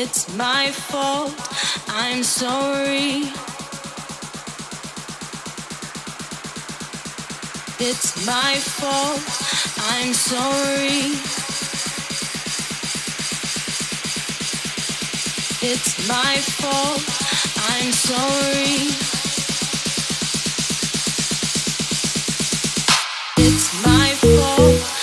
it's my fault. I'm sorry. It's my fault. I'm sorry. It's my fault. I'm sorry. It's my fault.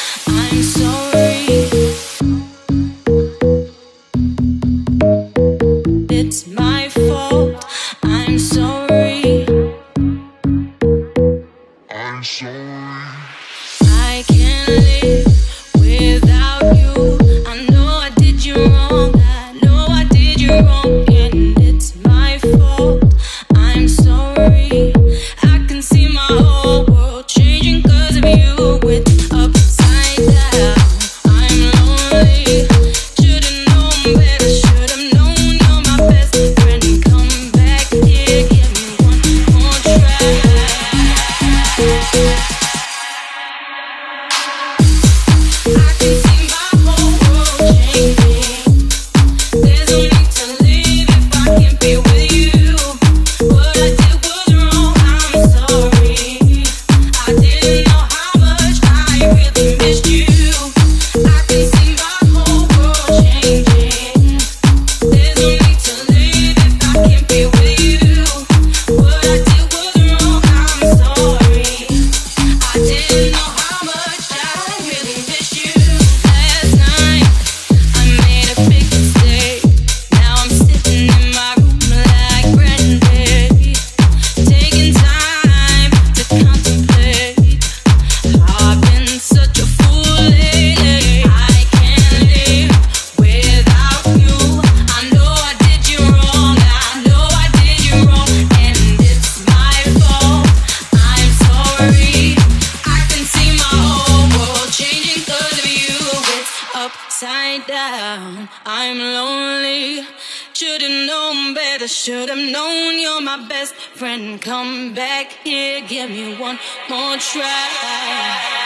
Come back here, give me one more try.